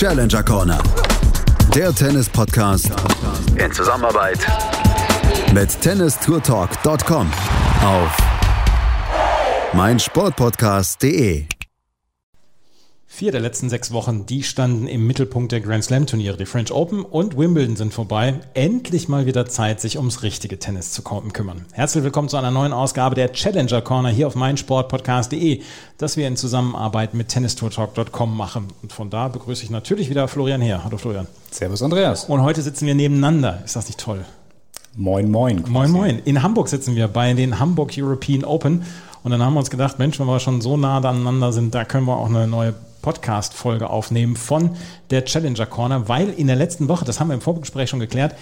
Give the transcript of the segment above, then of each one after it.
Challenger Corner. Der Tennis-Podcast in Zusammenarbeit mit tennistourtalk.com auf meinsportpodcast.de. Vier der letzten sechs Wochen, die standen im Mittelpunkt der Grand Slam Turniere. Die French Open und Wimbledon sind vorbei. Endlich mal wieder Zeit, sich ums richtige Tennis zu kümmern. Herzlich willkommen zu einer neuen Ausgabe der Challenger Corner hier auf meinsportpodcast.de, das wir in Zusammenarbeit mit tennistourtalk.com machen. Und von da begrüße ich natürlich wieder Florian her. Hallo Florian. Servus Andreas. Und heute sitzen wir nebeneinander. Ist das nicht toll? Moin, moin. Quasi. Moin, moin. In Hamburg sitzen wir bei den Hamburg European Open. Und dann haben wir uns gedacht, Mensch, wenn wir schon so nah aneinander sind, da können wir auch eine neue Podcast-Folge aufnehmen von der Challenger Corner, weil in der letzten Woche, das haben wir im Vorgespräch schon geklärt,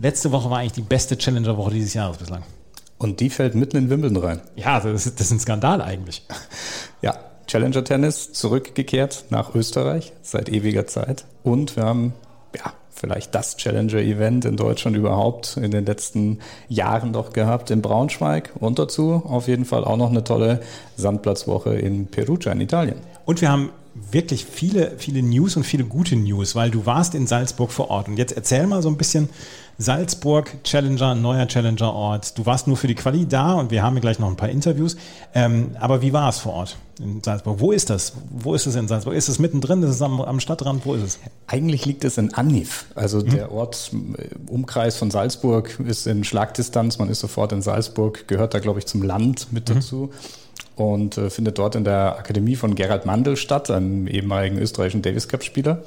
letzte Woche war eigentlich die beste Challenger-Woche dieses Jahres bislang. Und die fällt mitten in Wimbledon rein. Ja, das ist, das ist ein Skandal eigentlich. Ja, Challenger Tennis zurückgekehrt nach Österreich seit ewiger Zeit. Und wir haben, ja, vielleicht das Challenger-Event in Deutschland überhaupt in den letzten Jahren doch gehabt in Braunschweig. Und dazu auf jeden Fall auch noch eine tolle Sandplatzwoche in Perugia in Italien. Und wir haben wirklich viele, viele News und viele gute News, weil du warst in Salzburg vor Ort. Und jetzt erzähl mal so ein bisschen Salzburg, Challenger, neuer Challenger-Ort. Du warst nur für die Quali da und wir haben hier gleich noch ein paar Interviews. Ähm, aber wie war es vor Ort in Salzburg? Wo ist das? Wo ist es in Salzburg? Ist es mittendrin? Ist es am, am Stadtrand? Wo ist es? Eigentlich liegt es in Annif. Also mhm. der Ort, äh, Umkreis von Salzburg ist in Schlagdistanz. Man ist sofort in Salzburg, gehört da, glaube ich, zum Land mit mhm. dazu und äh, findet dort in der Akademie von Gerhard Mandel statt, einem ehemaligen österreichischen Davis Cup Spieler.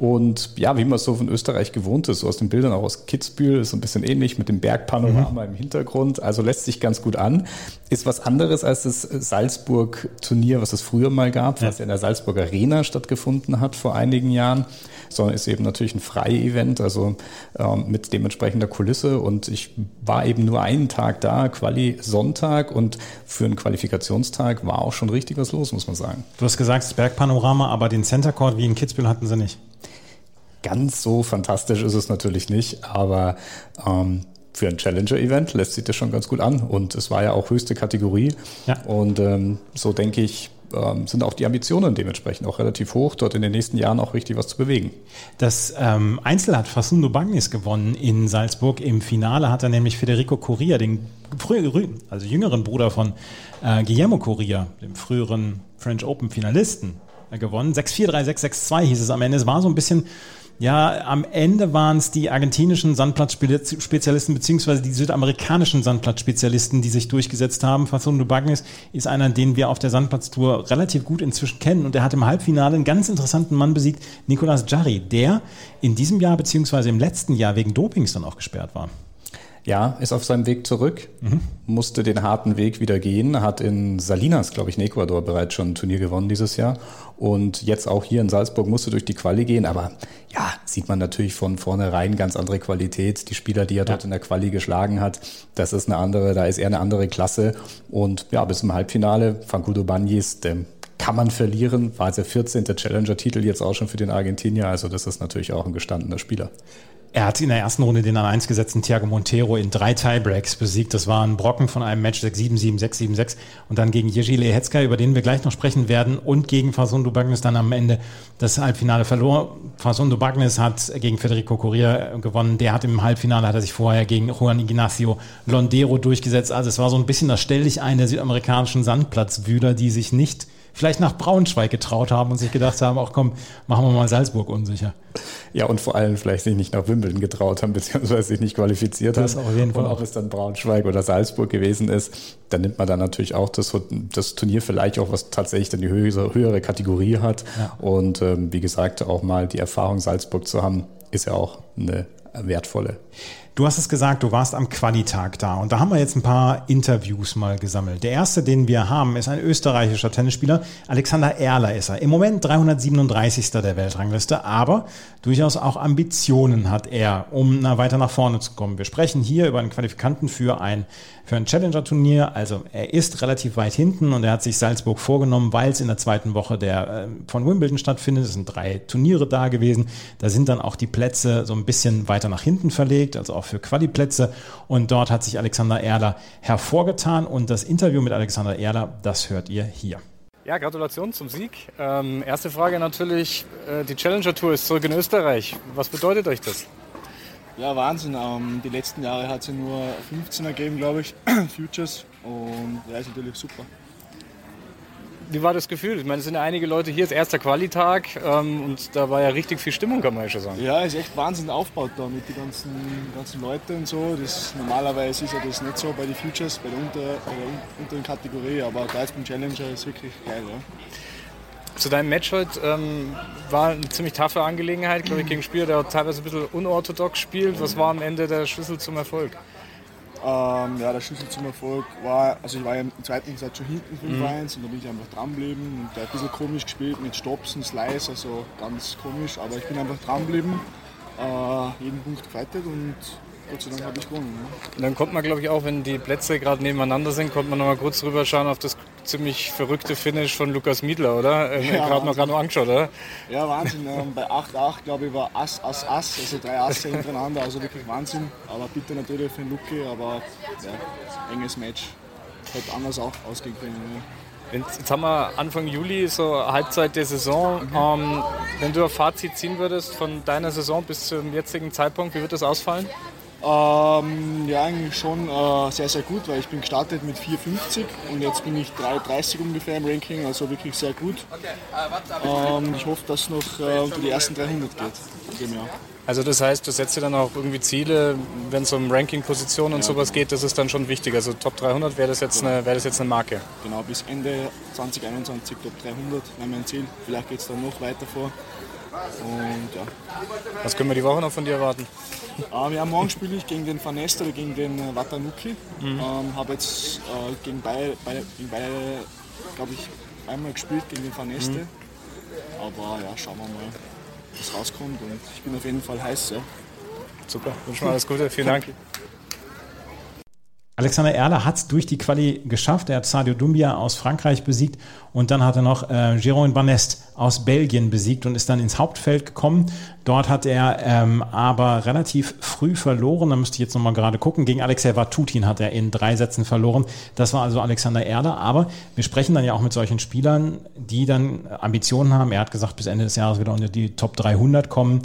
Und ja, wie man es so von Österreich gewohnt ist, so aus den Bildern auch aus Kitzbühel, ist so ein bisschen ähnlich mit dem Bergpanorama mhm. im Hintergrund. Also lässt sich ganz gut an. Ist was anderes als das Salzburg-Turnier, was es früher mal gab, ja. was in der Salzburg Arena stattgefunden hat vor einigen Jahren sondern ist eben natürlich ein Freie-Event, also ähm, mit dementsprechender Kulisse. Und ich war eben nur einen Tag da, Quali Sonntag und für einen Qualifikationstag war auch schon richtig was los, muss man sagen. Du hast gesagt, das Bergpanorama, aber den Center Court wie in Kitzbühel hatten sie nicht. Ganz so fantastisch ist es natürlich nicht, aber ähm, für ein Challenger-Event lässt sich das schon ganz gut an. Und es war ja auch höchste Kategorie. Ja. Und ähm, so denke ich, ähm, sind auch die Ambitionen dementsprechend auch relativ hoch, dort in den nächsten Jahren auch richtig was zu bewegen. Das ähm, Einzel hat Facundo Bagnis gewonnen in Salzburg. Im Finale hat er nämlich Federico Corria, den früheren, also jüngeren Bruder von äh, Guillermo Corria, dem früheren French Open Finalisten, äh, gewonnen. 6-4, 3-6, 6-2 hieß es am Ende. Es war so ein bisschen ja, am Ende waren es die argentinischen Sandplatzspezialisten beziehungsweise die südamerikanischen Sandplatzspezialisten, die sich durchgesetzt haben. Facundo Bagnes ist einer, den wir auf der Sandplatztour relativ gut inzwischen kennen und er hat im Halbfinale einen ganz interessanten Mann besiegt, Nicolas Jarry, der in diesem Jahr beziehungsweise im letzten Jahr wegen Dopings dann auch gesperrt war. Ja, ist auf seinem Weg zurück, mhm. musste den harten Weg wieder gehen, hat in Salinas, glaube ich, in Ecuador bereits schon ein Turnier gewonnen dieses Jahr und jetzt auch hier in Salzburg musste durch die Quali gehen, aber ja, sieht man natürlich von vornherein ganz andere Qualität. Die Spieler, die er dort ja. in der Quali geschlagen hat, das ist eine andere, da ist eher eine andere Klasse und ja, bis zum Halbfinale, Fancudo Bagnis, dem kann man verlieren, war der 14. Challenger-Titel jetzt auch schon für den Argentinier, also das ist natürlich auch ein gestandener Spieler. Er hat in der ersten Runde den an 1 gesetzten Thiago Montero in drei Tiebreaks besiegt. Das war ein Brocken von einem Match 6-7, 7-6, 7-6 und dann gegen Jerzy Lehecka, über den wir gleich noch sprechen werden und gegen Fasondo Bagnes dann am Ende das Halbfinale verlor. Fasondo Bagnes hat gegen Federico Correa gewonnen. Der hat im Halbfinale, hat er sich vorher gegen Juan Ignacio Londero durchgesetzt. Also es war so ein bisschen das Stell dich ein der südamerikanischen Sandplatzwühler, die sich nicht vielleicht nach Braunschweig getraut haben und sich gedacht haben, auch komm, machen wir mal Salzburg unsicher. Ja, und vor allem vielleicht sich nicht nach Wimbledon getraut haben, beziehungsweise sich nicht qualifiziert das haben. Auf jeden Fall und ob es dann Braunschweig oder Salzburg gewesen ist, dann nimmt man dann natürlich auch das, das Turnier vielleicht auch, was tatsächlich dann die höhere, höhere Kategorie hat. Ja. Und ähm, wie gesagt, auch mal die Erfahrung Salzburg zu haben, ist ja auch eine wertvolle. Du hast es gesagt, du warst am Qualitag da und da haben wir jetzt ein paar Interviews mal gesammelt. Der erste, den wir haben, ist ein österreichischer Tennisspieler. Alexander Erler ist er. Im Moment 337. der Weltrangliste, aber durchaus auch Ambitionen hat er, um weiter nach vorne zu kommen. Wir sprechen hier über einen Qualifikanten für ein für ein Challenger-Turnier. Also er ist relativ weit hinten und er hat sich Salzburg vorgenommen, weil es in der zweiten Woche der äh, von Wimbledon stattfindet. Es sind drei Turniere da gewesen. Da sind dann auch die Plätze so ein bisschen weiter nach hinten verlegt, also auch für Quali-Plätze. Und dort hat sich Alexander Erler hervorgetan. Und das Interview mit Alexander Erler, das hört ihr hier. Ja, Gratulation zum Sieg. Ähm, erste Frage natürlich, äh, die Challenger Tour ist zurück in Österreich. Was bedeutet euch das? Ja, Wahnsinn. Ähm, die letzten Jahre hat es ja nur 15 ergeben, glaube ich, Futures. Und ja, ist natürlich super. Wie war das Gefühl? Ich meine, es sind ja einige Leute hier, es ist erster Qualitag ähm, und da war ja richtig viel Stimmung, kann man ja schon sagen. Ja, ist echt Wahnsinn aufgebaut da mit den ganzen, ganzen Leuten und so. Das, normalerweise ist ja das nicht so bei den Futures, bei der, unter, bei der unteren Kategorie, aber da jetzt beim Challenger ist wirklich geil. Ja. Zu deinem Match heute ähm, war eine ziemlich taffe Angelegenheit, glaube ich, gegen Spieler, der teilweise ein bisschen unorthodox spielt. Was war am Ende der Schlüssel zum Erfolg? Ähm, ja, der Schlüssel zum Erfolg war, also ich war ja im zweiten Satz schon hinten 5-1 mhm. und da bin ich einfach dranbleiben und der hat ein bisschen komisch gespielt mit Stops und Slice, also ganz komisch, aber ich bin einfach dranbleiben, äh, jeden Punkt gefightet und Gott sei Dank habe ich gewonnen. Ne? Und dann kommt man, glaube ich, auch, wenn die Plätze gerade nebeneinander sind, kommt man noch mal kurz rüber schauen auf das ziemlich verrückte Finish von Lukas Miedler, oder? Äh, ja, gerade noch, noch angeschaut, oder? Ja, Wahnsinn. Ähm, bei 8-8, glaube ich, war Ass, Ass, Ass, also drei Asse hintereinander, also wirklich Wahnsinn. Aber bitte natürlich für den Luki, aber ja, enges Match. Hätte anders auch ausgehen können. Ja. Jetzt haben wir Anfang Juli, so Halbzeit der Saison. Mhm. Ähm, wenn du ein Fazit ziehen würdest von deiner Saison bis zum jetzigen Zeitpunkt, wie wird das ausfallen? Ähm, ja, eigentlich schon äh, sehr, sehr gut, weil ich bin gestartet mit 4,50 und jetzt bin ich 3,30 ungefähr im Ranking, also wirklich sehr gut. Ähm, ich hoffe, dass es noch äh, unter die ersten 300 geht Jahr. Also das heißt, du setzt dir dann auch irgendwie Ziele, wenn es um Ranking-Positionen und ja, sowas genau. geht, das ist dann schon wichtig. Also Top 300 wäre das, jetzt eine, wär das jetzt eine Marke. Genau, bis Ende 2021 Top 300 wäre mein Ziel. Vielleicht geht es dann noch weiter vor. Und ja. Was können wir die Woche noch von dir erwarten? Äh, ja, morgen spiele ich gegen den Van Nest oder gegen den äh, Watanuki. Mhm. Ähm, habe jetzt äh, gegen beide, beide, beide glaube ich, einmal gespielt gegen den Van Neste. Mhm. Aber ja, schauen wir mal, was rauskommt. Und ich bin auf jeden Fall heiß. Ja. Super, wünsche mir alles Gute. Vielen Dank. Alexander Erler hat es durch die Quali geschafft. Er hat Sadio Dumbia aus Frankreich besiegt und dann hat er noch äh, Jérôme Banest aus Belgien besiegt und ist dann ins Hauptfeld gekommen. Dort hat er ähm, aber relativ früh verloren. Da müsste ich jetzt nochmal gerade gucken. Gegen Alexei Vatutin hat er in drei Sätzen verloren. Das war also Alexander Erler. Aber wir sprechen dann ja auch mit solchen Spielern, die dann Ambitionen haben. Er hat gesagt, bis Ende des Jahres wieder unter die Top 300 kommen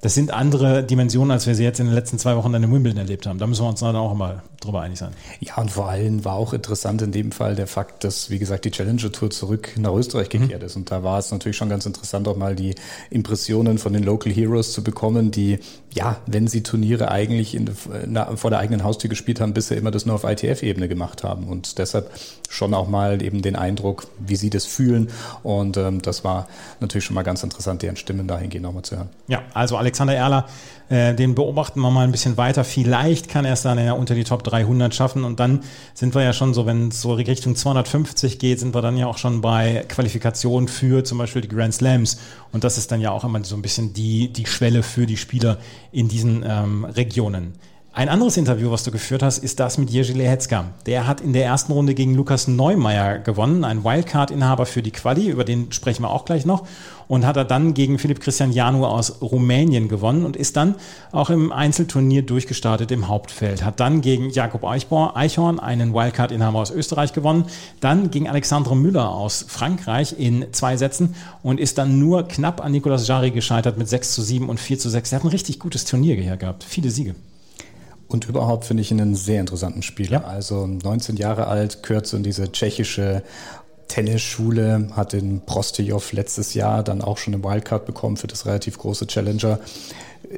das sind andere Dimensionen, als wir sie jetzt in den letzten zwei Wochen dann in Wimbledon erlebt haben. Da müssen wir uns dann auch immer drüber einig sein. Ja, und vor allem war auch interessant in dem Fall der Fakt, dass, wie gesagt, die Challenger Tour zurück nach Österreich mhm. gekehrt mhm. ist. Und da war es natürlich schon ganz interessant, auch mal die Impressionen von den Local Heroes zu bekommen, die, ja, wenn sie Turniere eigentlich in, na, vor der eigenen Haustür gespielt haben, bisher immer das nur auf ITF-Ebene gemacht haben. Und deshalb schon auch mal eben den Eindruck, wie sie das fühlen. Und ähm, das war natürlich schon mal ganz interessant, deren Stimmen dahingehend nochmal zu hören. Ja, also Alexander Erler, äh, den beobachten wir mal ein bisschen weiter. Vielleicht kann er es dann ja unter die Top 300 schaffen und dann sind wir ja schon so, wenn es so Richtung 250 geht, sind wir dann ja auch schon bei Qualifikationen für zum Beispiel die Grand Slams und das ist dann ja auch immer so ein bisschen die, die Schwelle für die Spieler in diesen ähm, Regionen. Ein anderes Interview, was du geführt hast, ist das mit Jerzy Lehetzka. Der hat in der ersten Runde gegen Lukas Neumeier gewonnen, ein Wildcard-Inhaber für die Quali, über den sprechen wir auch gleich noch. Und hat er dann gegen Philipp Christian Janu aus Rumänien gewonnen und ist dann auch im Einzelturnier durchgestartet im Hauptfeld. Hat dann gegen Jakob Eichhorn, einen Wildcard-Inhaber aus Österreich, gewonnen. Dann gegen Alexandre Müller aus Frankreich in zwei Sätzen und ist dann nur knapp an Nicolas Jarry gescheitert mit 6 zu 7 und 4 zu 6. Er hat ein richtig gutes Turnier hier gehabt. Viele Siege. Und überhaupt finde ich ihn einen sehr interessanten Spieler. Ja. Also 19 Jahre alt, so in diese tschechische Tennisschule, hat den Prostijov letztes Jahr dann auch schon eine Wildcard bekommen für das relativ große Challenger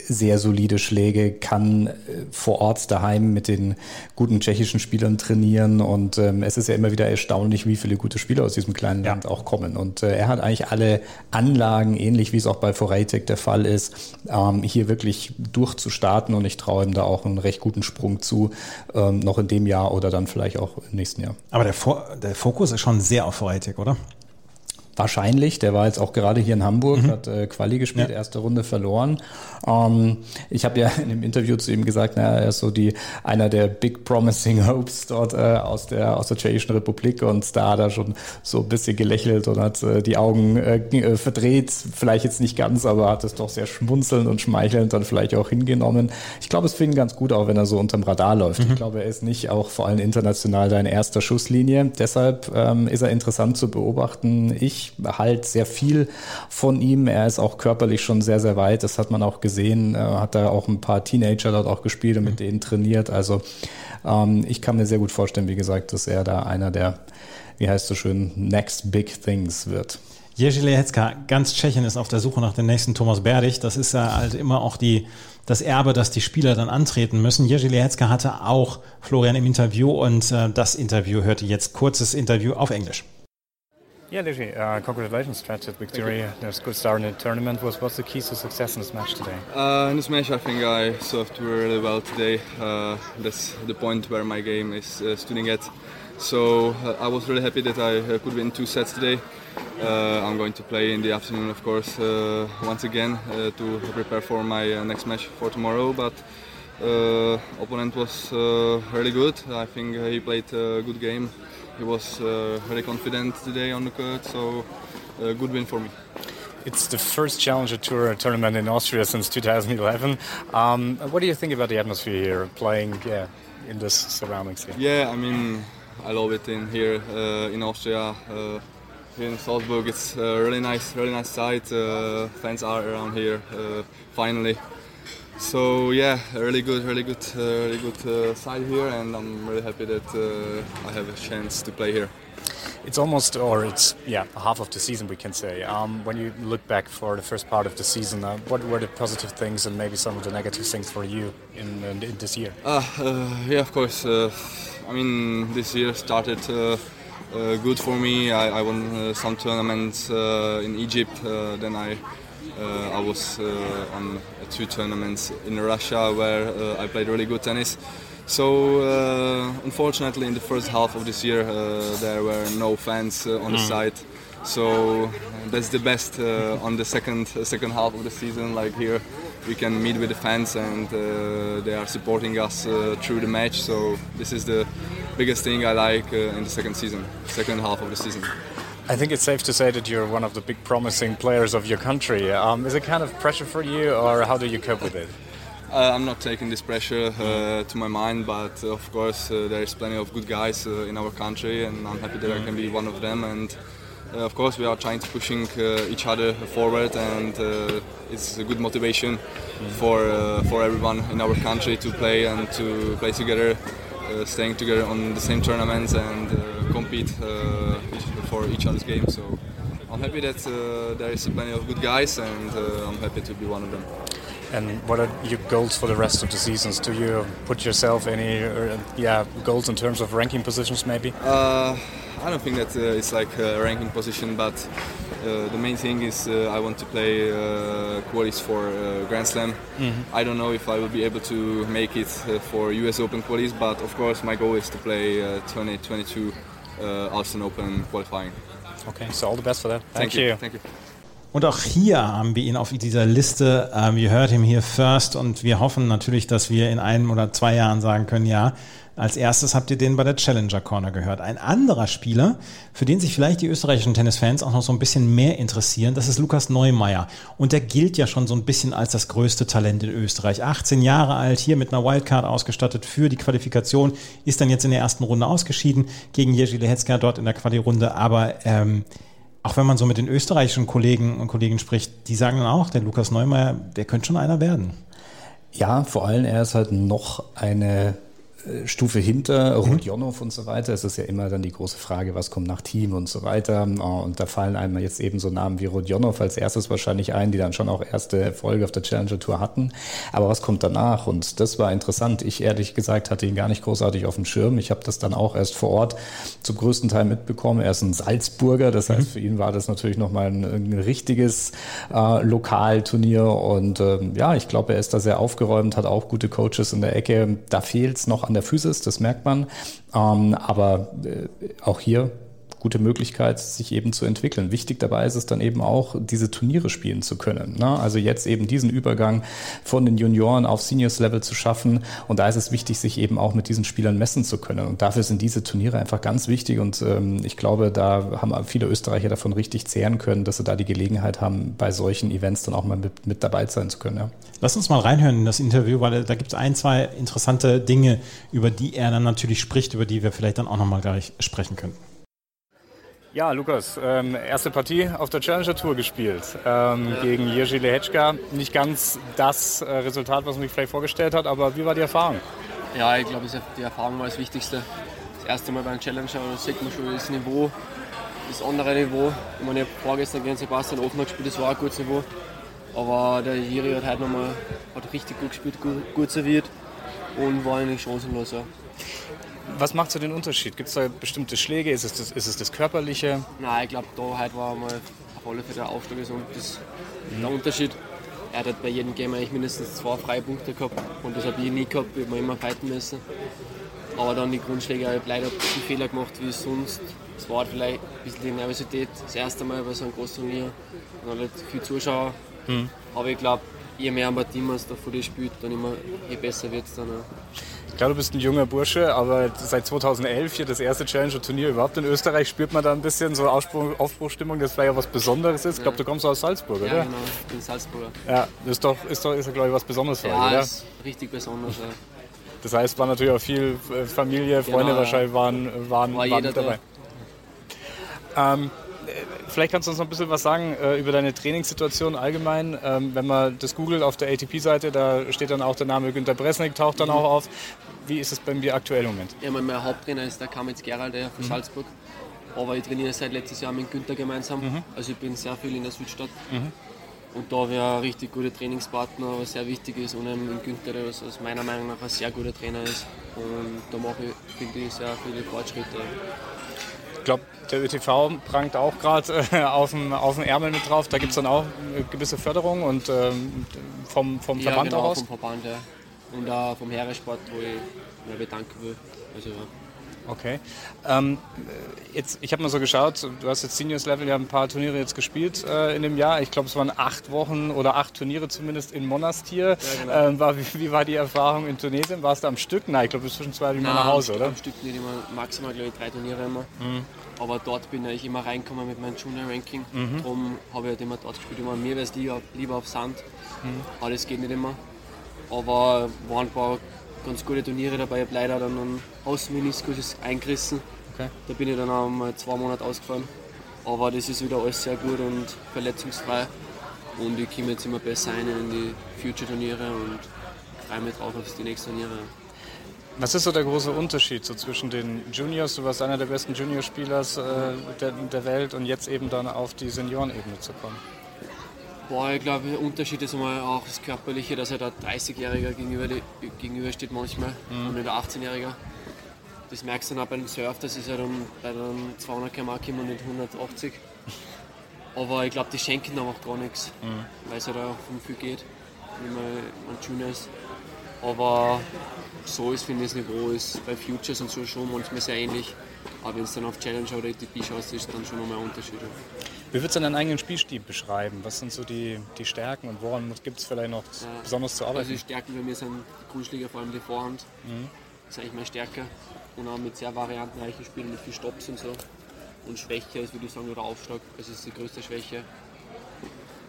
sehr solide Schläge, kann äh, vor Ort daheim mit den guten tschechischen Spielern trainieren und ähm, es ist ja immer wieder erstaunlich, wie viele gute Spieler aus diesem kleinen Land ja. auch kommen. Und äh, er hat eigentlich alle Anlagen, ähnlich wie es auch bei Foreitek der Fall ist, ähm, hier wirklich durchzustarten und ich traue ihm da auch einen recht guten Sprung zu, ähm, noch in dem Jahr oder dann vielleicht auch im nächsten Jahr. Aber der, der Fokus ist schon sehr auf Foreitek, oder? Wahrscheinlich, der war jetzt auch gerade hier in Hamburg, mhm. hat äh, Quali gespielt, ja. erste Runde verloren. Ähm, ich habe ja in dem Interview zu ihm gesagt, na, er ist so die einer der Big Promising Hopes dort äh, aus der aus der Tschechischen Republik und da hat er schon so ein bisschen gelächelt und hat äh, die Augen äh, äh, verdreht, vielleicht jetzt nicht ganz, aber hat es doch sehr schmunzelnd und schmeichelnd dann vielleicht auch hingenommen. Ich glaube, es fing ganz gut, auch wenn er so unterm Radar läuft. Mhm. Ich glaube, er ist nicht auch vor allem international da in erster Schusslinie. Deshalb ähm, ist er interessant zu beobachten. Ich halt sehr viel von ihm. Er ist auch körperlich schon sehr, sehr weit. Das hat man auch gesehen. Er hat da auch ein paar Teenager dort auch gespielt und mit denen trainiert. Also ähm, ich kann mir sehr gut vorstellen, wie gesagt, dass er da einer der, wie heißt so schön, Next Big Things wird. Jerzy Lehecka, ganz Tschechien ist auf der Suche nach dem nächsten Thomas Berdig. Das ist ja halt immer auch die, das Erbe, dass die Spieler dann antreten müssen. Jerzy Lehecka hatte auch Florian im Interview und äh, das Interview hörte jetzt kurzes Interview auf Englisch. Yeah, Lizzie, uh, congratulations, Tragic victory. There's a good start in the tournament. What's, what's the key to success in this match today? Uh, in this match, I think I served really well today. Uh, that's the point where my game is uh, standing at. So uh, I was really happy that I uh, could win two sets today. Uh, I'm going to play in the afternoon, of course, once again to prepare for my next match for tomorrow. But opponent was really good. I think he played a good game he was uh, very confident today on the court, so a good win for me. It's the first Challenger Tour tournament in Austria since 2011. Um, what do you think about the atmosphere here, playing yeah, in this surroundings here? Yeah, I mean, I love it in here uh, in Austria. Uh, here in Salzburg, it's a really nice, really nice site. Uh, fans are around here uh, finally. So yeah, really good, really good, uh, really good uh, side here, and I'm really happy that uh, I have a chance to play here. It's almost, or it's yeah, half of the season we can say. Um, when you look back for the first part of the season, uh, what were the positive things and maybe some of the negative things for you in, in, in this year? Uh, uh, yeah, of course. I mean, this year started. good for me. I, I won some tournaments in Egypt. then I uh, I was uh, on two tournaments in Russia where uh, I played really good tennis. So unfortunately, in the first half of this year, there were no fans on the mm. site. So that's the best on the second second half of the season. Like here, we can meet with the fans and uh, they are supporting us uh, through the match. So this is the biggest thing I like uh, in the second season, second half of the season. I think it's safe to say that you're one of the big promising players of your country. Um, is it kind of pressure for you, or how do you cope with it? Uh, I'm not taking this pressure uh, to my mind, but uh, of course uh, there is plenty of good guys uh, in our country, and I'm happy that I can be one of them. And uh, of course we are trying to pushing each other forward, and it's a good motivation for for everyone in our country to play and to play together, staying together on the same tournaments and compete for each other's game. So I'm happy that uh, there is plenty of good guys, and uh, I'm happy to be one of them. And what are your goals for the rest of the seasons? Do you put yourself any, uh, yeah, goals in terms of ranking positions, maybe? Uh, I don't think that uh, it's like a ranking position, but uh, the main thing is uh, I want to play uh, qualies for uh, Grand Slam. Mm-hmm. I don't know if I will be able to make it for US Open qualies, but of course my goal is to play 2022 uh, Austin Open qualifying. Okay, so all the best for that. Thank, Thank you. you. Thank you. Und auch hier haben wir ihn auf dieser Liste. Ähm, you heard him here first und wir hoffen natürlich, dass wir in einem oder zwei Jahren sagen können, ja, als erstes habt ihr den bei der Challenger Corner gehört. Ein anderer Spieler, für den sich vielleicht die österreichischen Tennisfans auch noch so ein bisschen mehr interessieren, das ist Lukas Neumeier. Und der gilt ja schon so ein bisschen als das größte Talent in Österreich. 18 Jahre alt, hier mit einer Wildcard ausgestattet für die Qualifikation, ist dann jetzt in der ersten Runde ausgeschieden gegen Jerzy Lehetzka dort in der Quali-Runde. Aber ähm, auch wenn man so mit den österreichischen Kollegen und Kollegen spricht, die sagen dann auch, der Lukas Neumeier, der könnte schon einer werden. Ja, vor allem er ist halt noch eine Stufe hinter Rodionov mhm. und so weiter. Es ist ja immer dann die große Frage, was kommt nach Team und so weiter. Oh, und da fallen einem jetzt eben so Namen wie Rodionov als erstes wahrscheinlich ein, die dann schon auch erste Erfolge auf der Challenger Tour hatten. Aber was kommt danach? Und das war interessant. Ich ehrlich gesagt hatte ihn gar nicht großartig auf dem Schirm. Ich habe das dann auch erst vor Ort zum größten Teil mitbekommen. Er ist ein Salzburger, das heißt, mhm. für ihn war das natürlich nochmal ein, ein richtiges äh, Lokalturnier. Und ähm, ja, ich glaube, er ist da sehr aufgeräumt, hat auch gute Coaches in der Ecke. Da fehlt es noch an der Physis, das merkt man. Ähm, aber äh, auch hier gute Möglichkeit, sich eben zu entwickeln. Wichtig dabei ist es dann eben auch, diese Turniere spielen zu können. Ne? Also jetzt eben diesen Übergang von den Junioren auf Seniors-Level zu schaffen. Und da ist es wichtig, sich eben auch mit diesen Spielern messen zu können. Und dafür sind diese Turniere einfach ganz wichtig. Und ähm, ich glaube, da haben viele Österreicher davon richtig zehren können, dass sie da die Gelegenheit haben, bei solchen Events dann auch mal mit, mit dabei sein zu können. Ja. Lass uns mal reinhören in das Interview, weil da gibt es ein, zwei interessante Dinge, über die er dann natürlich spricht, über die wir vielleicht dann auch nochmal gleich sprechen können. Ja, Lukas, ähm, erste Partie auf der Challenger Tour gespielt ähm, ja. gegen Jerzy Lehečka. Nicht ganz das äh, Resultat, was man sich vielleicht vorgestellt hat, aber wie war die Erfahrung? Ja, ich glaube, die Erfahrung war das Wichtigste. Das erste Mal beim Challenger, da sieht man schon das Niveau, das andere Niveau. Ich meine, ich habe vorgestern gegen Sebastian Offner gespielt, das war ein gutes Niveau. Aber der Jiri hat heute nochmal richtig gut gespielt, gut, gut serviert und war eigentlich chancenlos. Ja. Was macht so den Unterschied? Gibt es da bestimmte Schläge? Ist es das, ist es das Körperliche? Nein, ich glaube, da heute war mal auf alle Fälle der Aufschlag ist und das, mhm. der Unterschied. Er hat bei jedem Game eigentlich mindestens zwei freie Punkte gehabt und das habe ich nie gehabt, wir haben immer fighten müssen. Aber dann die Grundschläge, ich habe leider die Fehler gemacht wie sonst. Es war halt vielleicht ein bisschen die Nervosität, das erste Mal bei so einem großen Turnier. Und halt viele Zuschauer. Mhm. Aber ich glaube, je mehr ein Team da vor dir spielt, dann immer, je besser wird es dann auch. Ich glaube, du bist ein junger Bursche, aber seit 2011 hier das erste Challenger-Turnier überhaupt in Österreich. Spürt man da ein bisschen so Aufbruch, Aufbruchstimmung, dass vielleicht auch was Besonderes ist? Ich glaube, du kommst aus Salzburg, oder? Ja, genau, ich bin Salzburger. Ja, das ist doch, ist doch, ist glaube ich, was Besonderes für ja, euch, oder? ist richtig besonders, ja. Das heißt, war natürlich auch viel äh, Familie, Freunde genau, wahrscheinlich waren, waren, war waren mit dabei. Ähm, vielleicht kannst du uns noch ein bisschen was sagen äh, über deine Trainingssituation allgemein. Ähm, wenn man das googelt auf der ATP-Seite, da steht dann auch der Name Günter Bresnik, taucht dann mhm. auch auf. Wie ist es bei dir aktuell im Moment? Ja, mein, Haupttrainer ist der Kamitz Gerald der von mhm. Salzburg. Aber ich trainiere seit letztes Jahr mit Günther gemeinsam. Mhm. Also ich bin sehr viel in der Südstadt. Mhm. Und da wäre ein richtig guter Trainingspartner, was sehr wichtig ist. Und ein Günther, der aus meiner Meinung nach ein sehr guter Trainer ist. Und da mache ich, finde ich, sehr viele Fortschritte. Ich glaube, der ÖTV prangt auch gerade äh, auf, dem, auf dem Ärmel mit drauf. Da gibt es dann auch eine gewisse Förderung und ähm, vom, vom ja, Verband genau, auch aus? vom Verband, ja. Und auch vom Heeresport, wo ich mich bedanken will. Also, ja. Okay. Ähm, jetzt, ich habe mal so geschaut, du hast jetzt Seniors Level, ja ein paar Turniere jetzt gespielt äh, in dem Jahr. Ich glaube, es waren acht Wochen oder acht Turniere zumindest in Monastir. Ja, genau. ähm, war, wie, wie, war die Erfahrung in Tunesien? Warst du am Stück? Nein, ich glaube, du bist zwischen zwei immer nach Hause, oder? Am Stück nicht immer, maximal glaube ich drei Turniere immer. Mhm. Aber dort bin ich immer reingekommen mit meinem Junior-Ranking. Mhm. Darum habe ich halt immer dort gespielt. Immer mir wäre es lieber, lieber auf Sand. Mhm. Das geht nicht immer. Aber waren ein paar ganz gute Turniere dabei. Ich habe leider dann einen Außenmeniskus eingerissen. Okay. Da bin ich dann auch mal zwei Monate ausgefallen. Aber das ist wieder alles sehr gut und verletzungsfrei. Und ich komme jetzt immer besser ein in die Future-Turniere und freue mich drauf auf die nächsten Turniere. Was ist so der große Unterschied so zwischen den Juniors, du warst einer der besten Juniorspieler äh, der, der Welt und jetzt eben dann auf die Seniorenebene zu kommen? Boah, ich glaube, der Unterschied ist einmal auch das Körperliche, dass er da 30-Jähriger gegenüber, gegenübersteht manchmal mhm. und nicht der 18-Jähriger. Das merkst du dann auch beim Surf, das ist ja dann bei den 200 km und nicht 180. Aber ich glaube, die schenken dann auch gar nichts, mhm. weil es ja da um viel geht, wenn man Junior ist. Aber so ist, finde ich, das Niveau ist bei Futures und so schon manchmal sehr ähnlich. Aber wenn es dann auf Challenger oder ATP schaust, ist dann schon nochmal ein Unterschied. Wie würdest du deinen eigenen Spielstil beschreiben? Was sind so die, die Stärken und woran gibt es vielleicht noch ja, besonders zu arbeiten? Also die Stärken bei mir sind die Grundschläge, vor allem die Vorhand. Mhm. Das ist eigentlich meine Stärke. Und auch mit sehr variantenreichen Spielen, mit viel Stops und so. Und Schwäche ist, würde ich sagen, nur der Aufschlag. Das ist die größte Schwäche.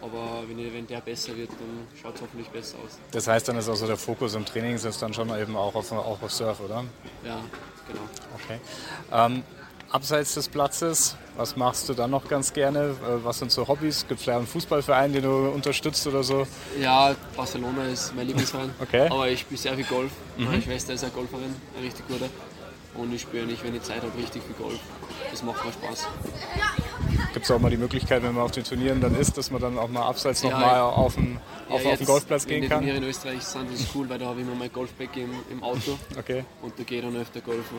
Aber wenn, wenn der besser wird, dann schaut es hoffentlich besser aus. Das heißt, dann ist also der Fokus im Training ist dann schon eben auch auf, auch auf Surf, oder? Ja, genau. Okay. Ähm, abseits des Platzes, was machst du dann noch ganz gerne? Äh, was sind so Hobbys? Gibt es vielleicht einen Fußballverein, den du unterstützt oder so? Ja, Barcelona ist mein Lieblingsverein. okay. Aber ich spiele sehr viel Golf. Mhm. Meine Schwester ist eine Golferin, eine richtig gute. Und ich spiele nicht, wenn ich Zeit habe, richtig viel Golf. Das macht mir Spaß. Gibt es auch mal die Möglichkeit, wenn man auf den Turnieren dann ist, dass man dann auch mal abseits ja, noch mal auf den, ja, auf, auf den Golfplatz gehen kann? Die Turniere in Österreich sind das cool, weil da habe ich immer mein Golfbag im, im Auto. okay. Und da gehe ich dann öfter golfen.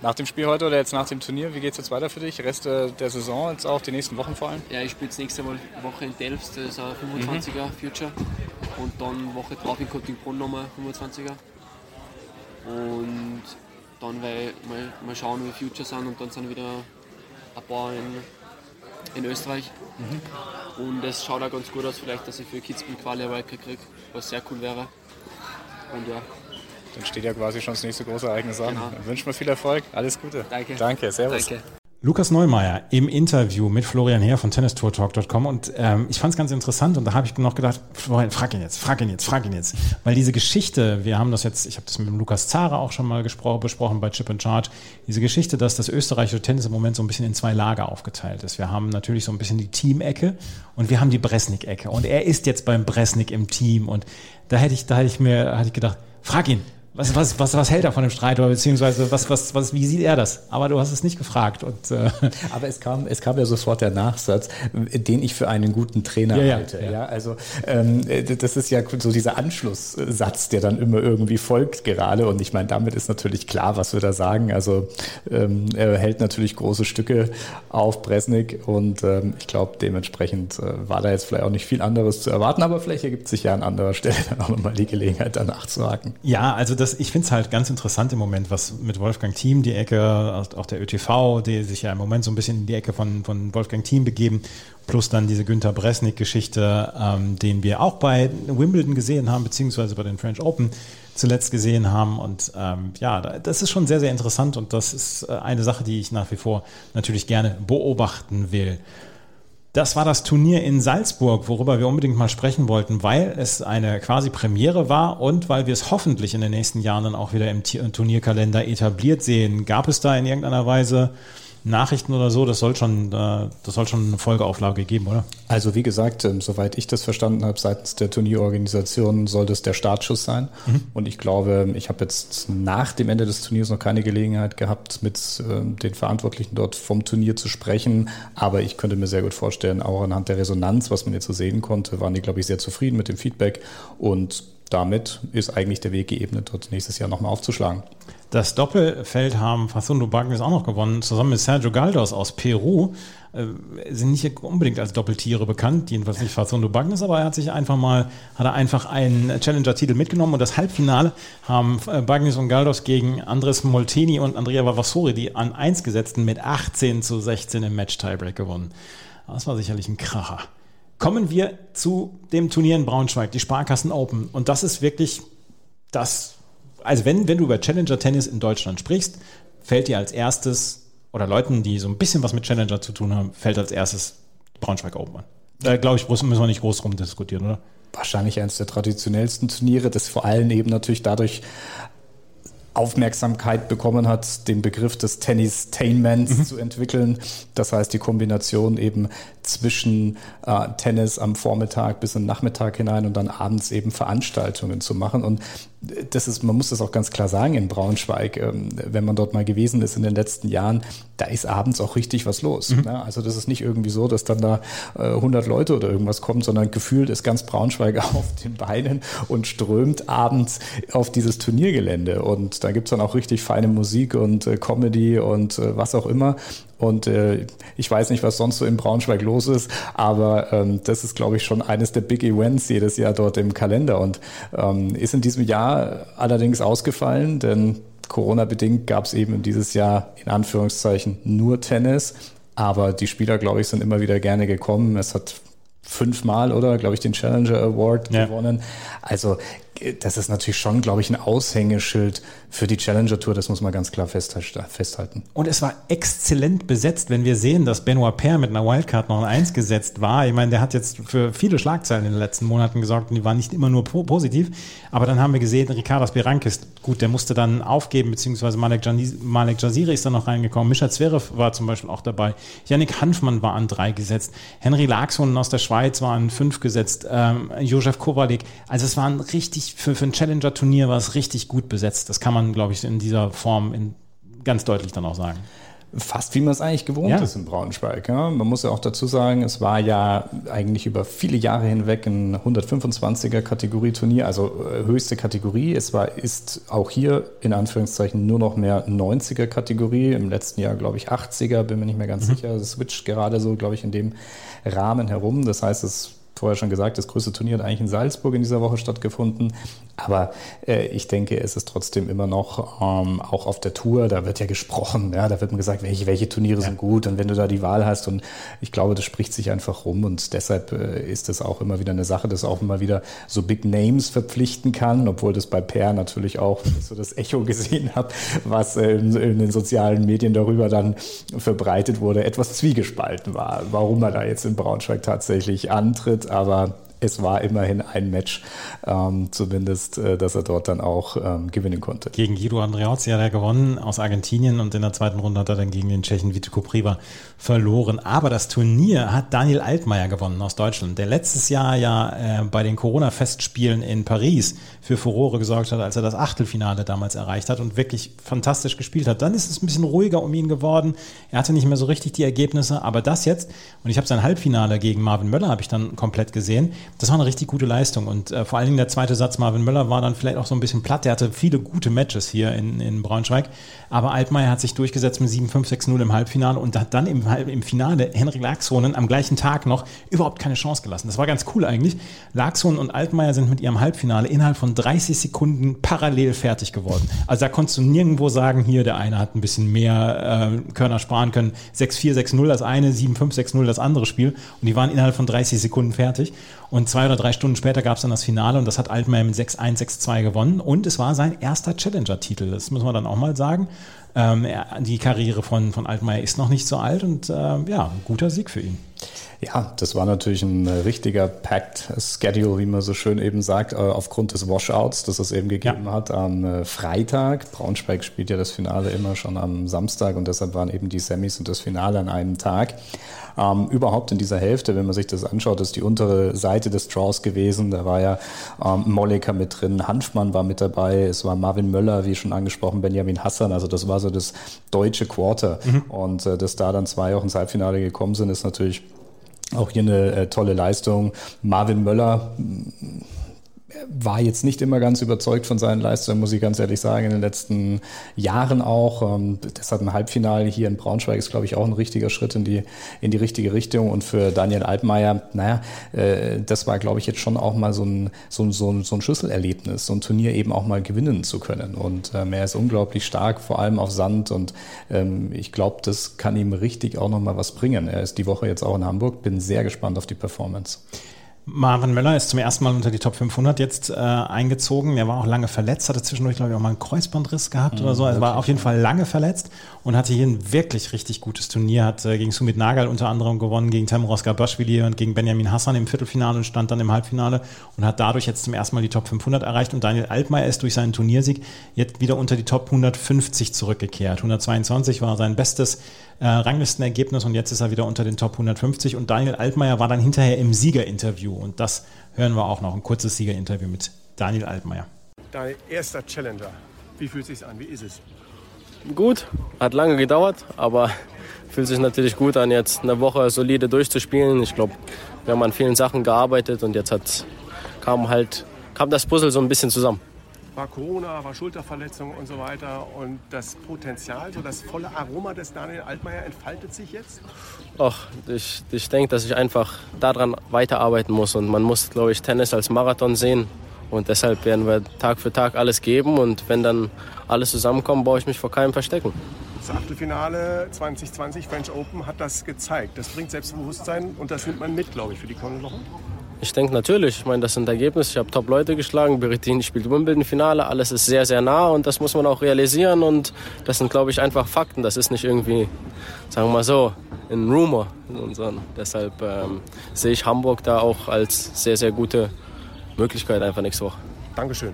Nach dem Spiel heute oder jetzt nach dem Turnier, wie geht es jetzt weiter für dich? Rest der Saison, jetzt auch die nächsten Wochen vor allem? Ja, ich spiele jetzt nächste Woche in Delft, das ist ein 25er mhm. Future. Und dann Woche drauf in Cottingbrunn nochmal 25er. Und dann werde ich mal, mal schauen, wie Future sind und dann sind wieder ein paar in, in Österreich. Mhm. Und es schaut auch ganz gut aus, vielleicht, dass ich für Kitzbühel Quali Wildcard kriege, was sehr cool wäre. Und ja. Dann steht ja quasi schon das nächste große Ereignis an. Genau. Dann wünschen wir viel Erfolg. Alles Gute. Danke. Danke, servus. Danke. Lukas Neumeier im Interview mit Florian Heer von tennistourtalk.com und ähm, ich fand es ganz interessant und da habe ich noch gedacht, Florian, frag ihn jetzt, frag ihn jetzt, frag ihn jetzt. Weil diese Geschichte, wir haben das jetzt, ich habe das mit dem Lukas Zara auch schon mal besprochen bei Chip and Charge, diese Geschichte, dass das österreichische Tennis im Moment so ein bisschen in zwei Lager aufgeteilt ist. Wir haben natürlich so ein bisschen die Team-Ecke und wir haben die Bresnik-Ecke und er ist jetzt beim Bresnik im Team und da hätte ich, da hätte ich mir, hatte ich gedacht, frag ihn, was, was, was, was hält er von dem Streit oder beziehungsweise was, was, was, wie sieht er das? Aber du hast es nicht gefragt. Und, äh Aber es kam, es kam ja sofort der Nachsatz, den ich für einen guten Trainer ja, halte. Ja, ja. also ähm, das ist ja so dieser Anschlusssatz, der dann immer irgendwie folgt gerade. Und ich meine, damit ist natürlich klar, was wir da sagen. Also ähm, er hält natürlich große Stücke auf Bresnik und ähm, ich glaube, dementsprechend äh, war da jetzt vielleicht auch nicht viel anderes zu erwarten, aber vielleicht ergibt sich ja an anderer Stelle dann auch nochmal die Gelegenheit, danach zu haken. Ja, also das ich finde es halt ganz interessant im Moment, was mit Wolfgang Thiem die Ecke, auch der ÖTV, die sich ja im Moment so ein bisschen in die Ecke von, von Wolfgang Thiem begeben, plus dann diese Günter Bresnik-Geschichte, ähm, den wir auch bei Wimbledon gesehen haben, beziehungsweise bei den French Open zuletzt gesehen haben. Und ähm, ja, das ist schon sehr, sehr interessant und das ist äh, eine Sache, die ich nach wie vor natürlich gerne beobachten will. Das war das Turnier in Salzburg, worüber wir unbedingt mal sprechen wollten, weil es eine quasi Premiere war und weil wir es hoffentlich in den nächsten Jahren dann auch wieder im Turnierkalender etabliert sehen. Gab es da in irgendeiner Weise Nachrichten oder so, das soll schon, äh, das soll schon eine Folgeauflage geben, oder? Also wie gesagt, ähm, soweit ich das verstanden habe, seitens der Turnierorganisation soll das der Startschuss sein. Mhm. Und ich glaube, ich habe jetzt nach dem Ende des Turniers noch keine Gelegenheit gehabt, mit ähm, den Verantwortlichen dort vom Turnier zu sprechen. Aber ich könnte mir sehr gut vorstellen, auch anhand der Resonanz, was man jetzt so sehen konnte, waren die, glaube ich, sehr zufrieden mit dem Feedback. Und damit ist eigentlich der Weg geebnet, dort nächstes Jahr nochmal aufzuschlagen. Das Doppelfeld haben Facundo Bagnes auch noch gewonnen, zusammen mit Sergio Galdos aus Peru. Äh, sind nicht unbedingt als Doppeltiere bekannt, jedenfalls nicht Facundo Bagnes, aber er hat sich einfach mal, hat er einfach einen Challenger-Titel mitgenommen und das Halbfinale haben äh, Bagnes und Galdos gegen Andres Molteni und Andrea Vavassori, die an 1 gesetzten, mit 18 zu 16 im Match-Tiebreak gewonnen. Das war sicherlich ein Kracher. Kommen wir zu dem Turnier in Braunschweig, die Sparkassen Open. Und das ist wirklich das also wenn, wenn du über Challenger Tennis in Deutschland sprichst, fällt dir als erstes, oder Leuten, die so ein bisschen was mit Challenger zu tun haben, fällt als erstes Braunschweig Open an. Da glaube ich, müssen wir nicht groß drum diskutieren, oder? Wahrscheinlich eines der traditionellsten Turniere, das vor allem eben natürlich dadurch Aufmerksamkeit bekommen hat, den Begriff des Tennis-Tainments mhm. zu entwickeln. Das heißt, die Kombination eben zwischen äh, Tennis am Vormittag bis in den Nachmittag hinein und dann abends eben Veranstaltungen zu machen. Und das ist, man muss das auch ganz klar sagen in Braunschweig, ähm, wenn man dort mal gewesen ist in den letzten Jahren, da ist abends auch richtig was los. Mhm. Ne? Also das ist nicht irgendwie so, dass dann da äh, 100 Leute oder irgendwas kommen, sondern gefühlt ist ganz Braunschweig auf den Beinen und strömt abends auf dieses Turniergelände. Und da gibt's dann auch richtig feine Musik und äh, Comedy und äh, was auch immer. Und äh, ich weiß nicht, was sonst so in Braunschweig los ist, aber ähm, das ist, glaube ich, schon eines der Big Events jedes Jahr dort im Kalender und ähm, ist in diesem Jahr allerdings ausgefallen, denn Corona-bedingt gab es eben dieses Jahr in Anführungszeichen nur Tennis. Aber die Spieler, glaube ich, sind immer wieder gerne gekommen. Es hat fünfmal oder, glaube ich, den Challenger Award ja. gewonnen. Also das ist natürlich schon, glaube ich, ein Aushängeschild für die Challenger Tour. Das muss man ganz klar festhalten. Und es war exzellent besetzt, wenn wir sehen, dass Benoit Paire mit einer Wildcard noch ein Eins gesetzt war. Ich meine, der hat jetzt für viele Schlagzeilen in den letzten Monaten gesorgt und die waren nicht immer nur positiv. Aber dann haben wir gesehen, Ricardas Berankis, gut, der musste dann aufgeben, beziehungsweise Malek, Malek Jaziri ist dann noch reingekommen. Mischa Zverev war zum Beispiel auch dabei. Yannick Hanfmann war an drei gesetzt. Henry Laxon aus der Schweiz war an fünf gesetzt. Ähm, Josef Kowalik. Also es waren richtig für, für ein Challenger-Turnier war es richtig gut besetzt. Das kann man, glaube ich, in dieser Form in, ganz deutlich dann auch sagen. Fast wie man es eigentlich gewohnt ja. ist in Braunschweig. Ja. Man muss ja auch dazu sagen, es war ja eigentlich über viele Jahre hinweg ein 125er Kategorie-Turnier, also äh, höchste Kategorie. Es war, ist auch hier in Anführungszeichen nur noch mehr 90er Kategorie. Im letzten Jahr, glaube ich, 80er, bin mir nicht mehr ganz mhm. sicher. Es switcht gerade so, glaube ich, in dem Rahmen herum. Das heißt, es vorher schon gesagt, das größte Turnier hat eigentlich in Salzburg in dieser Woche stattgefunden. Aber äh, ich denke, es ist trotzdem immer noch, ähm, auch auf der Tour, da wird ja gesprochen, ja, da wird man gesagt, welche, welche Turniere ja. sind gut und wenn du da die Wahl hast und ich glaube, das spricht sich einfach rum und deshalb äh, ist das auch immer wieder eine Sache, dass auch immer wieder so Big Names verpflichten kann, obwohl das bei Per natürlich auch, so das Echo gesehen habe, was äh, in, in, den sozialen Medien darüber dann verbreitet wurde, etwas zwiegespalten war, warum er da jetzt in Braunschweig tatsächlich antritt, aber es war immerhin ein Match, ähm, zumindest, äh, dass er dort dann auch ähm, gewinnen konnte. Gegen Guido Andreozzi hat er gewonnen aus Argentinien und in der zweiten Runde hat er dann gegen den Tschechen Vito Kopriva verloren. Aber das Turnier hat Daniel Altmaier gewonnen aus Deutschland, der letztes Jahr ja äh, bei den Corona-Festspielen in Paris für Furore gesorgt hat, als er das Achtelfinale damals erreicht hat und wirklich fantastisch gespielt hat. Dann ist es ein bisschen ruhiger um ihn geworden. Er hatte nicht mehr so richtig die Ergebnisse, aber das jetzt, und ich habe sein Halbfinale gegen Marvin Möller, habe ich dann komplett gesehen, das war eine richtig gute Leistung. Und äh, vor allen Dingen der zweite Satz, Marvin Möller, war dann vielleicht auch so ein bisschen platt. Der hatte viele gute Matches hier in, in Braunschweig. Aber Altmaier hat sich durchgesetzt mit 7-5-6-0 im Halbfinale und hat dann im, im Finale Henrik Laxonen am gleichen Tag noch überhaupt keine Chance gelassen. Das war ganz cool eigentlich. Laxonen und Altmaier sind mit ihrem Halbfinale innerhalb von 30 Sekunden parallel fertig geworden. Also da konntest du nirgendwo sagen, hier, der eine hat ein bisschen mehr äh, Körner sparen können. 6-4, 6-0 das eine, 7-5, 6-0 das andere Spiel. Und die waren innerhalb von 30 Sekunden fertig. Und zwei oder drei Stunden später gab es dann das Finale und das hat Altmaier mit 6-1, 6-2 gewonnen. Und es war sein erster Challenger-Titel. Das muss man dann auch mal sagen. Ähm, die Karriere von, von Altmaier ist noch nicht so alt und äh, ja, guter Sieg für ihn. Ja, das war natürlich ein äh, richtiger Packed Schedule, wie man so schön eben sagt, äh, aufgrund des Washouts, das es eben gegeben ja. hat am äh, Freitag. Braunschweig spielt ja das Finale immer schon am Samstag und deshalb waren eben die Semis und das Finale an einem Tag. Ähm, überhaupt in dieser Hälfte, wenn man sich das anschaut, ist die untere Seite des Draws gewesen. Da war ja ähm, Molleker mit drin, Hanfmann war mit dabei, es war Marvin Möller, wie schon angesprochen, Benjamin Hassan. Also das war so das deutsche Quarter. Mhm. Und äh, dass da dann zwei auch ins Halbfinale gekommen sind, ist natürlich auch hier eine äh, tolle Leistung. Marvin Möller war jetzt nicht immer ganz überzeugt von seinen Leistungen, muss ich ganz ehrlich sagen, in den letzten Jahren auch. Ähm, deshalb ein Halbfinale hier in Braunschweig ist, glaube ich, auch ein richtiger Schritt in die, in die richtige Richtung. Und für Daniel Altmaier, naja, äh, das war, glaube ich, jetzt schon auch mal so ein, so, so, so ein Schlüsselerlebnis, so ein Turnier eben auch mal gewinnen zu können. Und ähm, er ist unglaublich stark, vor allem auf Sand. Und ähm, ich glaube, das kann ihm richtig auch noch mal was bringen. Er ist die Woche jetzt auch in Hamburg, bin sehr gespannt auf die Performance. Marvin Möller ist zum ersten Mal unter die Top 500 jetzt äh, eingezogen. Er war auch lange verletzt, hatte zwischendurch, glaube ich, auch mal einen Kreuzbandriss gehabt mhm, oder so. Er war auf jeden Fall lange verletzt und hatte hier ein wirklich richtig gutes Turnier. Hat äh, gegen Sumit Nagal unter anderem gewonnen, gegen Temuros Gabashvili und gegen Benjamin Hassan im Viertelfinale und stand dann im Halbfinale und hat dadurch jetzt zum ersten Mal die Top 500 erreicht. Und Daniel Altmaier ist durch seinen Turniersieg jetzt wieder unter die Top 150 zurückgekehrt. 122 war sein bestes äh, Ranglistenergebnis und jetzt ist er wieder unter den Top 150 und Daniel Altmaier war dann hinterher im Siegerinterview. Und das hören wir auch noch, ein kurzes Siegerinterview mit Daniel Altmaier. Dein erster Challenger, wie fühlt es sich an, wie ist es? Gut, hat lange gedauert, aber fühlt sich natürlich gut an, jetzt eine Woche solide durchzuspielen. Ich glaube, wir haben an vielen Sachen gearbeitet und jetzt hat, kam halt kam das Puzzle so ein bisschen zusammen war Corona, war Schulterverletzung und so weiter. Und das Potenzial, so das volle Aroma des Daniel Altmaier entfaltet sich jetzt? Ach, ich, ich denke, dass ich einfach daran weiterarbeiten muss. Und man muss, glaube ich, Tennis als Marathon sehen. Und deshalb werden wir Tag für Tag alles geben. Und wenn dann alles zusammenkommt, baue ich mich vor keinem verstecken. Das Achtelfinale 2020 French Open hat das gezeigt. Das bringt Selbstbewusstsein und das nimmt man mit, glaube ich, für die kommenden Wochen. Ich denke natürlich. Ich meine, das sind Ergebnisse. Ich habe Top-Leute geschlagen. Berrettini spielt Wimbledon-Finale. Alles ist sehr, sehr nah und das muss man auch realisieren. Und das sind, glaube ich, einfach Fakten. Das ist nicht irgendwie, sagen wir mal so, ein Rumor. Sondern deshalb ähm, sehe ich Hamburg da auch als sehr, sehr gute Möglichkeit einfach nächste Woche. Dankeschön.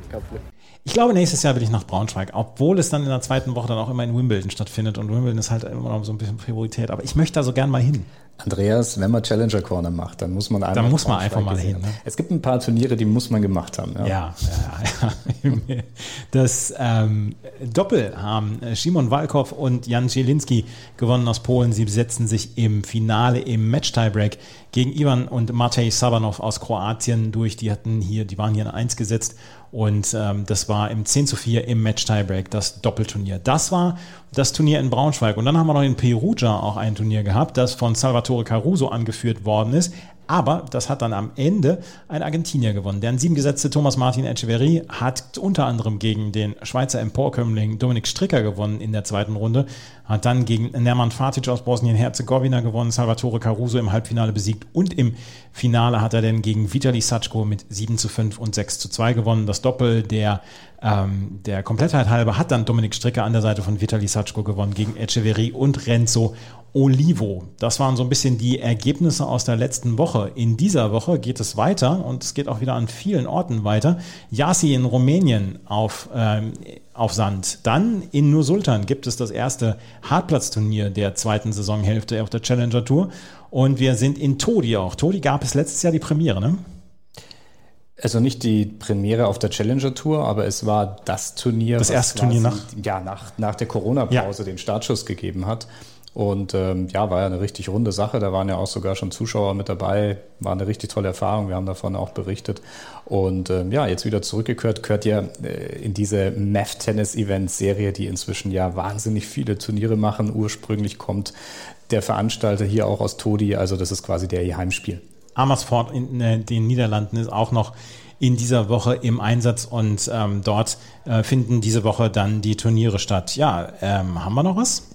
Ich glaube, nächstes Jahr will ich nach Braunschweig, obwohl es dann in der zweiten Woche dann auch immer in Wimbledon stattfindet und Wimbledon ist halt immer noch so ein bisschen Priorität. Aber ich möchte da so gern mal hin. Andreas, wenn man Challenger Corner macht, dann muss man einfach, dann muss man einfach mal hin. Ne? Es gibt ein paar Turniere, die muss man gemacht haben. Ja, ja, ja. ja. Das ähm, Doppel haben Szymon Walkow und Jan Zielinski gewonnen aus Polen. Sie setzen sich im Finale im Match-Tiebreak gegen Ivan und Matej Sabanov aus Kroatien durch. Die hatten hier, die waren hier in Eins gesetzt und ähm, das war im 10 zu 4 im Match-Tiebreak, das Doppelturnier. Das war das Turnier in Braunschweig. Und dann haben wir noch in Perugia auch ein Turnier gehabt, das von Salvatore Caruso angeführt worden ist. Aber das hat dann am Ende ein Argentinier gewonnen. Der an sieben gesetzte Thomas Martin Echeverry hat unter anderem gegen den Schweizer Emporkömmling Dominik Stricker gewonnen in der zweiten Runde, hat dann gegen Nerman Fatic aus Bosnien-Herzegowina gewonnen, Salvatore Caruso im Halbfinale besiegt und im Finale hat er dann gegen Vitali Satschko mit 7 zu 5 und 6 zu 2 gewonnen. Das Doppel der, ähm, der Komplettheit halber hat dann Dominik Stricker an der Seite von Vitali Satschko gewonnen gegen Echeverry und Renzo Olivo. Das waren so ein bisschen die Ergebnisse aus der letzten Woche. In dieser Woche geht es weiter und es geht auch wieder an vielen Orten weiter. Yasi in Rumänien auf, ähm, auf Sand. Dann in Nur Sultan gibt es das erste Hartplatzturnier der zweiten Saisonhälfte auf der Challenger Tour. Und wir sind in Todi auch. Todi gab es letztes Jahr die Premiere, ne? Also nicht die Premiere auf der Challenger Tour, aber es war das Turnier, das erste Turnier nach, ja, nach, nach der Corona-Pause ja. den Startschuss gegeben hat. Und ähm, ja, war ja eine richtig runde Sache. Da waren ja auch sogar schon Zuschauer mit dabei. War eine richtig tolle Erfahrung. Wir haben davon auch berichtet. Und ähm, ja, jetzt wieder zurückgekehrt, gehört ja äh, in diese Math Tennis Event Serie, die inzwischen ja wahnsinnig viele Turniere machen. Ursprünglich kommt der Veranstalter hier auch aus Todi. Also das ist quasi der Heimspiel. Amersfoort in äh, den Niederlanden ist auch noch in dieser Woche im Einsatz und ähm, dort äh, finden diese Woche dann die Turniere statt. Ja, ähm, haben wir noch was?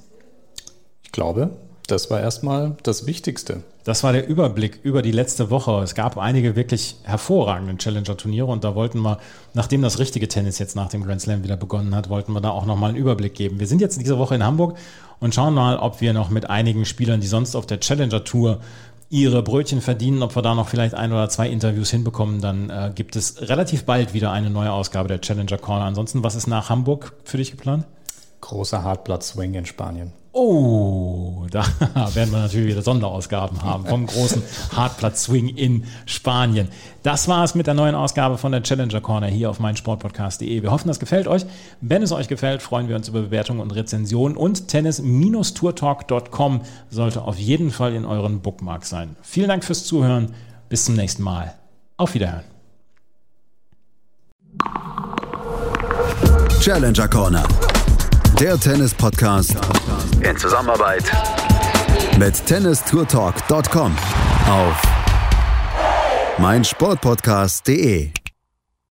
Ich glaube, das war erstmal das Wichtigste. Das war der Überblick über die letzte Woche. Es gab einige wirklich hervorragende Challenger-Turniere und da wollten wir, nachdem das richtige Tennis jetzt nach dem Grand Slam wieder begonnen hat, wollten wir da auch nochmal einen Überblick geben. Wir sind jetzt diese Woche in Hamburg und schauen mal, ob wir noch mit einigen Spielern, die sonst auf der Challenger-Tour ihre Brötchen verdienen, ob wir da noch vielleicht ein oder zwei Interviews hinbekommen, dann äh, gibt es relativ bald wieder eine neue Ausgabe der Challenger Corner. Ansonsten, was ist nach Hamburg für dich geplant? Großer Hartplatz-Swing in Spanien. Oh, da werden wir natürlich wieder Sonderausgaben haben vom großen Hartplatz-Swing in Spanien. Das war es mit der neuen Ausgabe von der Challenger Corner hier auf meinsportpodcast.de. Wir hoffen, das gefällt euch. Wenn es euch gefällt, freuen wir uns über Bewertungen und Rezensionen und tennis-tourtalk.com sollte auf jeden Fall in euren Bookmarks sein. Vielen Dank fürs Zuhören. Bis zum nächsten Mal. Auf Wiederhören. Challenger Corner der Tennis-Podcast in Zusammenarbeit mit tennistourtalk.com auf meinsportpodcast.de.